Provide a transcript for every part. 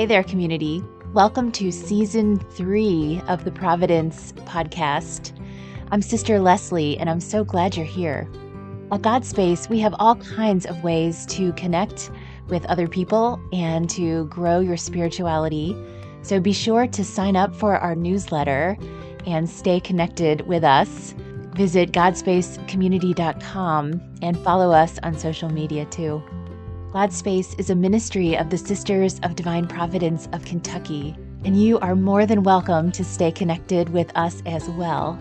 Hey there, community. Welcome to season three of the Providence podcast. I'm Sister Leslie, and I'm so glad you're here. At Godspace, we have all kinds of ways to connect with other people and to grow your spirituality. So be sure to sign up for our newsletter and stay connected with us. Visit godspacecommunity.com and follow us on social media too. GodSpace is a ministry of the Sisters of Divine Providence of Kentucky, and you are more than welcome to stay connected with us as well.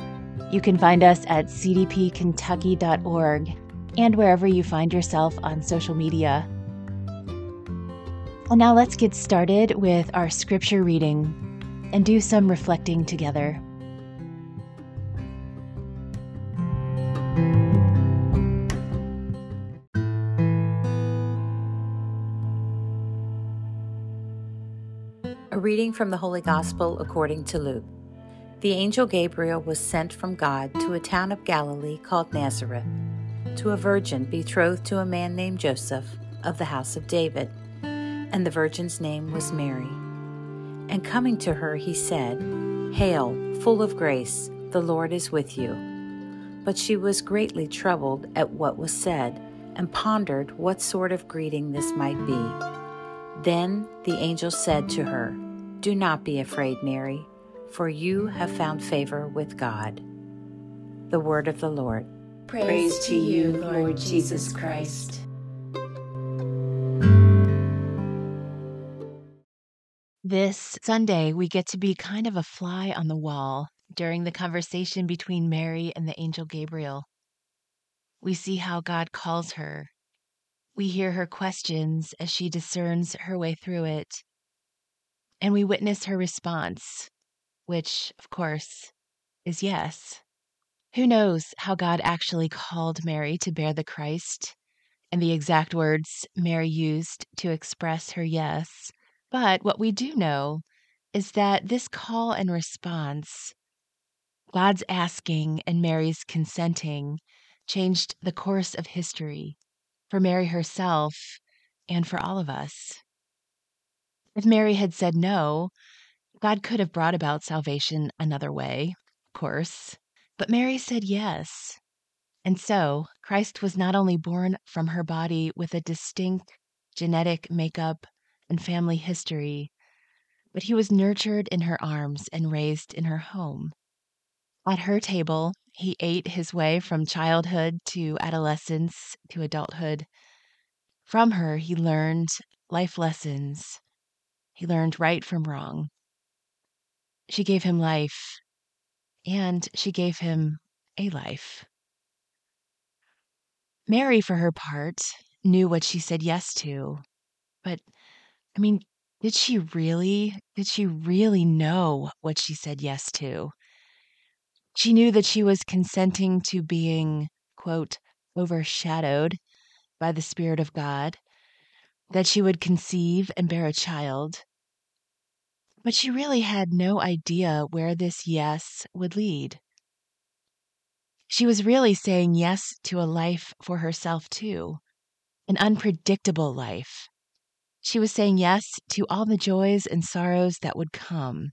You can find us at cdpkentucky.org and wherever you find yourself on social media. Now let's get started with our scripture reading and do some reflecting together. A reading from the Holy Gospel according to Luke. The angel Gabriel was sent from God to a town of Galilee called Nazareth, to a virgin betrothed to a man named Joseph of the house of David, and the virgin's name was Mary. And coming to her, he said, Hail, full of grace, the Lord is with you. But she was greatly troubled at what was said, and pondered what sort of greeting this might be. Then the angel said to her, Do not be afraid, Mary, for you have found favor with God. The word of the Lord. Praise, Praise to you, Lord Jesus Christ. This Sunday, we get to be kind of a fly on the wall during the conversation between Mary and the angel Gabriel. We see how God calls her we hear her questions as she discerns her way through it. And we witness her response, which, of course, is yes. Who knows how God actually called Mary to bear the Christ and the exact words Mary used to express her yes? But what we do know is that this call and response, God's asking and Mary's consenting, changed the course of history for Mary herself and for all of us. If Mary had said no, God could have brought about salvation another way, of course. But Mary said yes. And so, Christ was not only born from her body with a distinct genetic makeup and family history, but he was nurtured in her arms and raised in her home. At her table, he ate his way from childhood to adolescence to adulthood. From her, he learned life lessons. He learned right from wrong. She gave him life, and she gave him a life. Mary, for her part, knew what she said yes to. But, I mean, did she really, did she really know what she said yes to? She knew that she was consenting to being, quote, overshadowed by the Spirit of God, that she would conceive and bear a child. But she really had no idea where this yes would lead. She was really saying yes to a life for herself, too, an unpredictable life. She was saying yes to all the joys and sorrows that would come,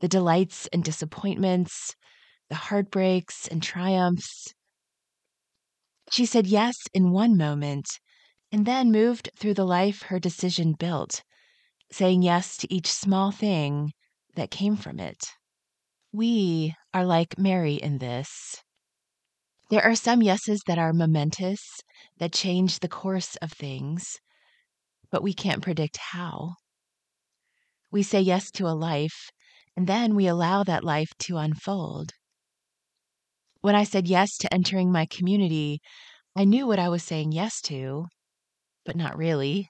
the delights and disappointments, the heartbreaks and triumphs. She said yes in one moment and then moved through the life her decision built, saying yes to each small thing that came from it. We are like Mary in this. There are some yeses that are momentous, that change the course of things, but we can't predict how. We say yes to a life, and then we allow that life to unfold. When I said yes to entering my community, I knew what I was saying yes to, but not really.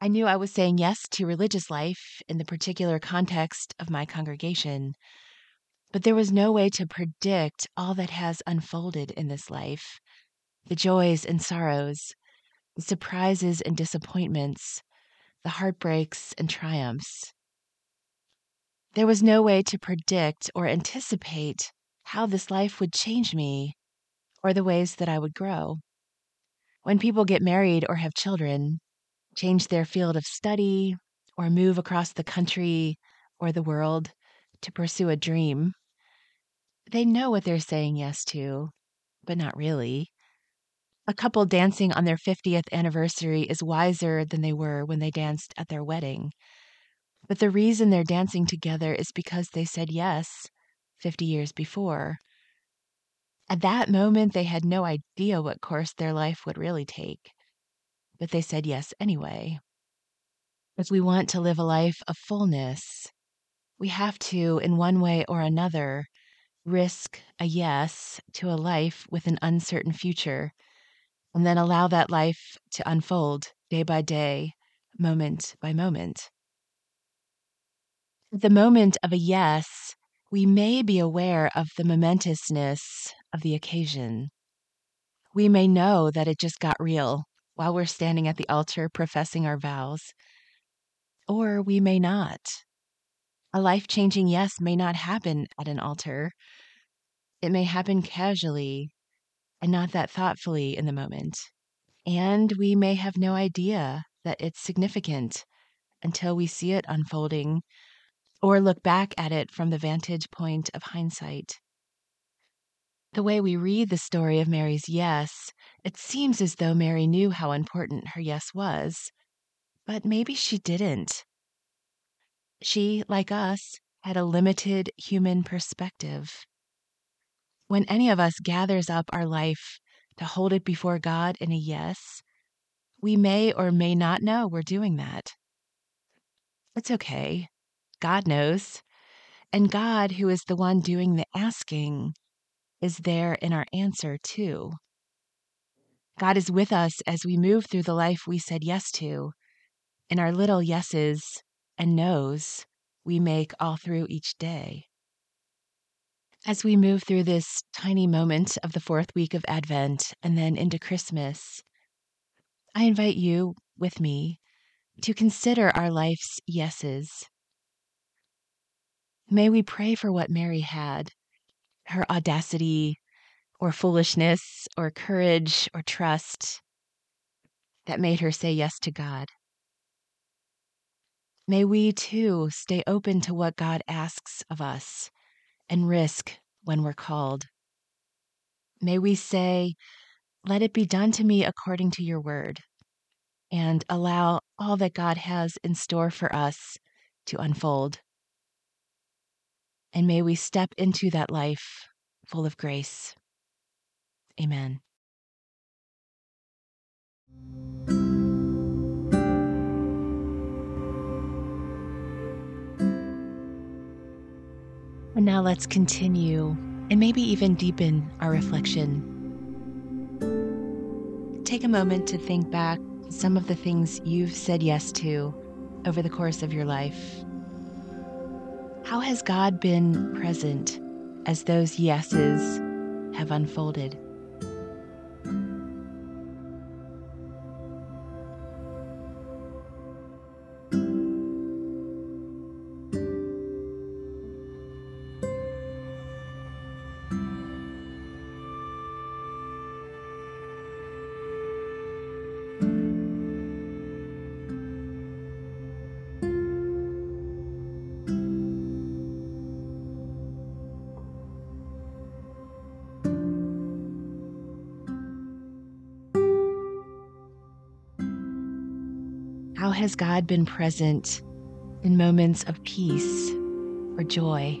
I knew I was saying yes to religious life in the particular context of my congregation, but there was no way to predict all that has unfolded in this life the joys and sorrows, the surprises and disappointments, the heartbreaks and triumphs. There was no way to predict or anticipate how this life would change me or the ways that I would grow. When people get married or have children, change their field of study, or move across the country or the world to pursue a dream. They know what they're saying yes to, but not really. A couple dancing on their 50th anniversary is wiser than they were when they danced at their wedding. But the reason they're dancing together is because they said yes 50 years before. At that moment, they had no idea what course their life would really take, but they said yes anyway. If we want to live a life of fullness, we have to, in one way or another, risk a yes to a life with an uncertain future, and then allow that life to unfold day by day, moment by moment. The moment of a yes, we may be aware of the momentousness of the occasion. We may know that it just got real while we're standing at the altar professing our vows, or we may not. A life changing yes may not happen at an altar. It may happen casually and not that thoughtfully in the moment. And we may have no idea that it's significant until we see it unfolding or look back at it from the vantage point of hindsight. The way we read the story of Mary's yes, it seems as though Mary knew how important her yes was, but maybe she didn't. She, like us, had a limited human perspective. When any of us gathers up our life to hold it before God in a yes, we may or may not know we're doing that. It's okay. God knows. And God, who is the one doing the asking, is there in our answer too. God is with us as we move through the life we said yes to, in our little yeses and nos we make all through each day. As we move through this tiny moment of the fourth week of Advent and then into Christmas, I invite you with me to consider our life's yeses May we pray for what Mary had her audacity, or foolishness, or courage, or trust that made her say yes to God. May we too stay open to what God asks of us and risk when we're called. May we say, Let it be done to me according to your word, and allow all that God has in store for us to unfold. And may we step into that life full of grace. Amen. And now let's continue and maybe even deepen our reflection. Take a moment to think back some of the things you've said yes to over the course of your life. How has God been present as those yeses have unfolded? Has God been present in moments of peace or joy?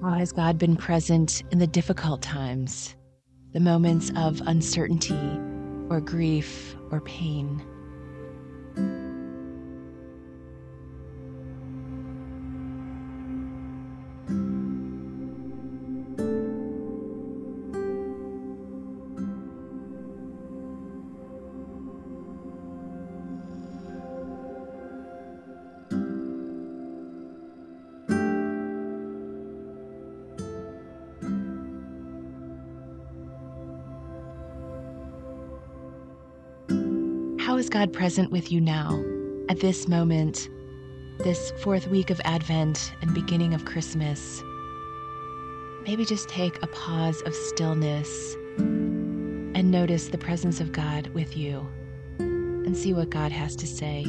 How has God been present in the difficult times? The moments of uncertainty or grief or pain. How is God present with you now, at this moment, this fourth week of Advent and beginning of Christmas? Maybe just take a pause of stillness and notice the presence of God with you and see what God has to say.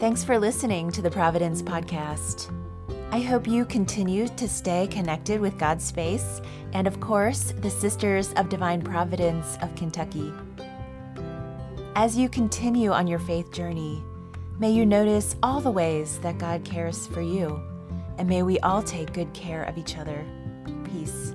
Thanks for listening to the Providence Podcast. I hope you continue to stay connected with God Space and, of course, the Sisters of Divine Providence of Kentucky. As you continue on your faith journey, may you notice all the ways that God cares for you, and may we all take good care of each other. Peace.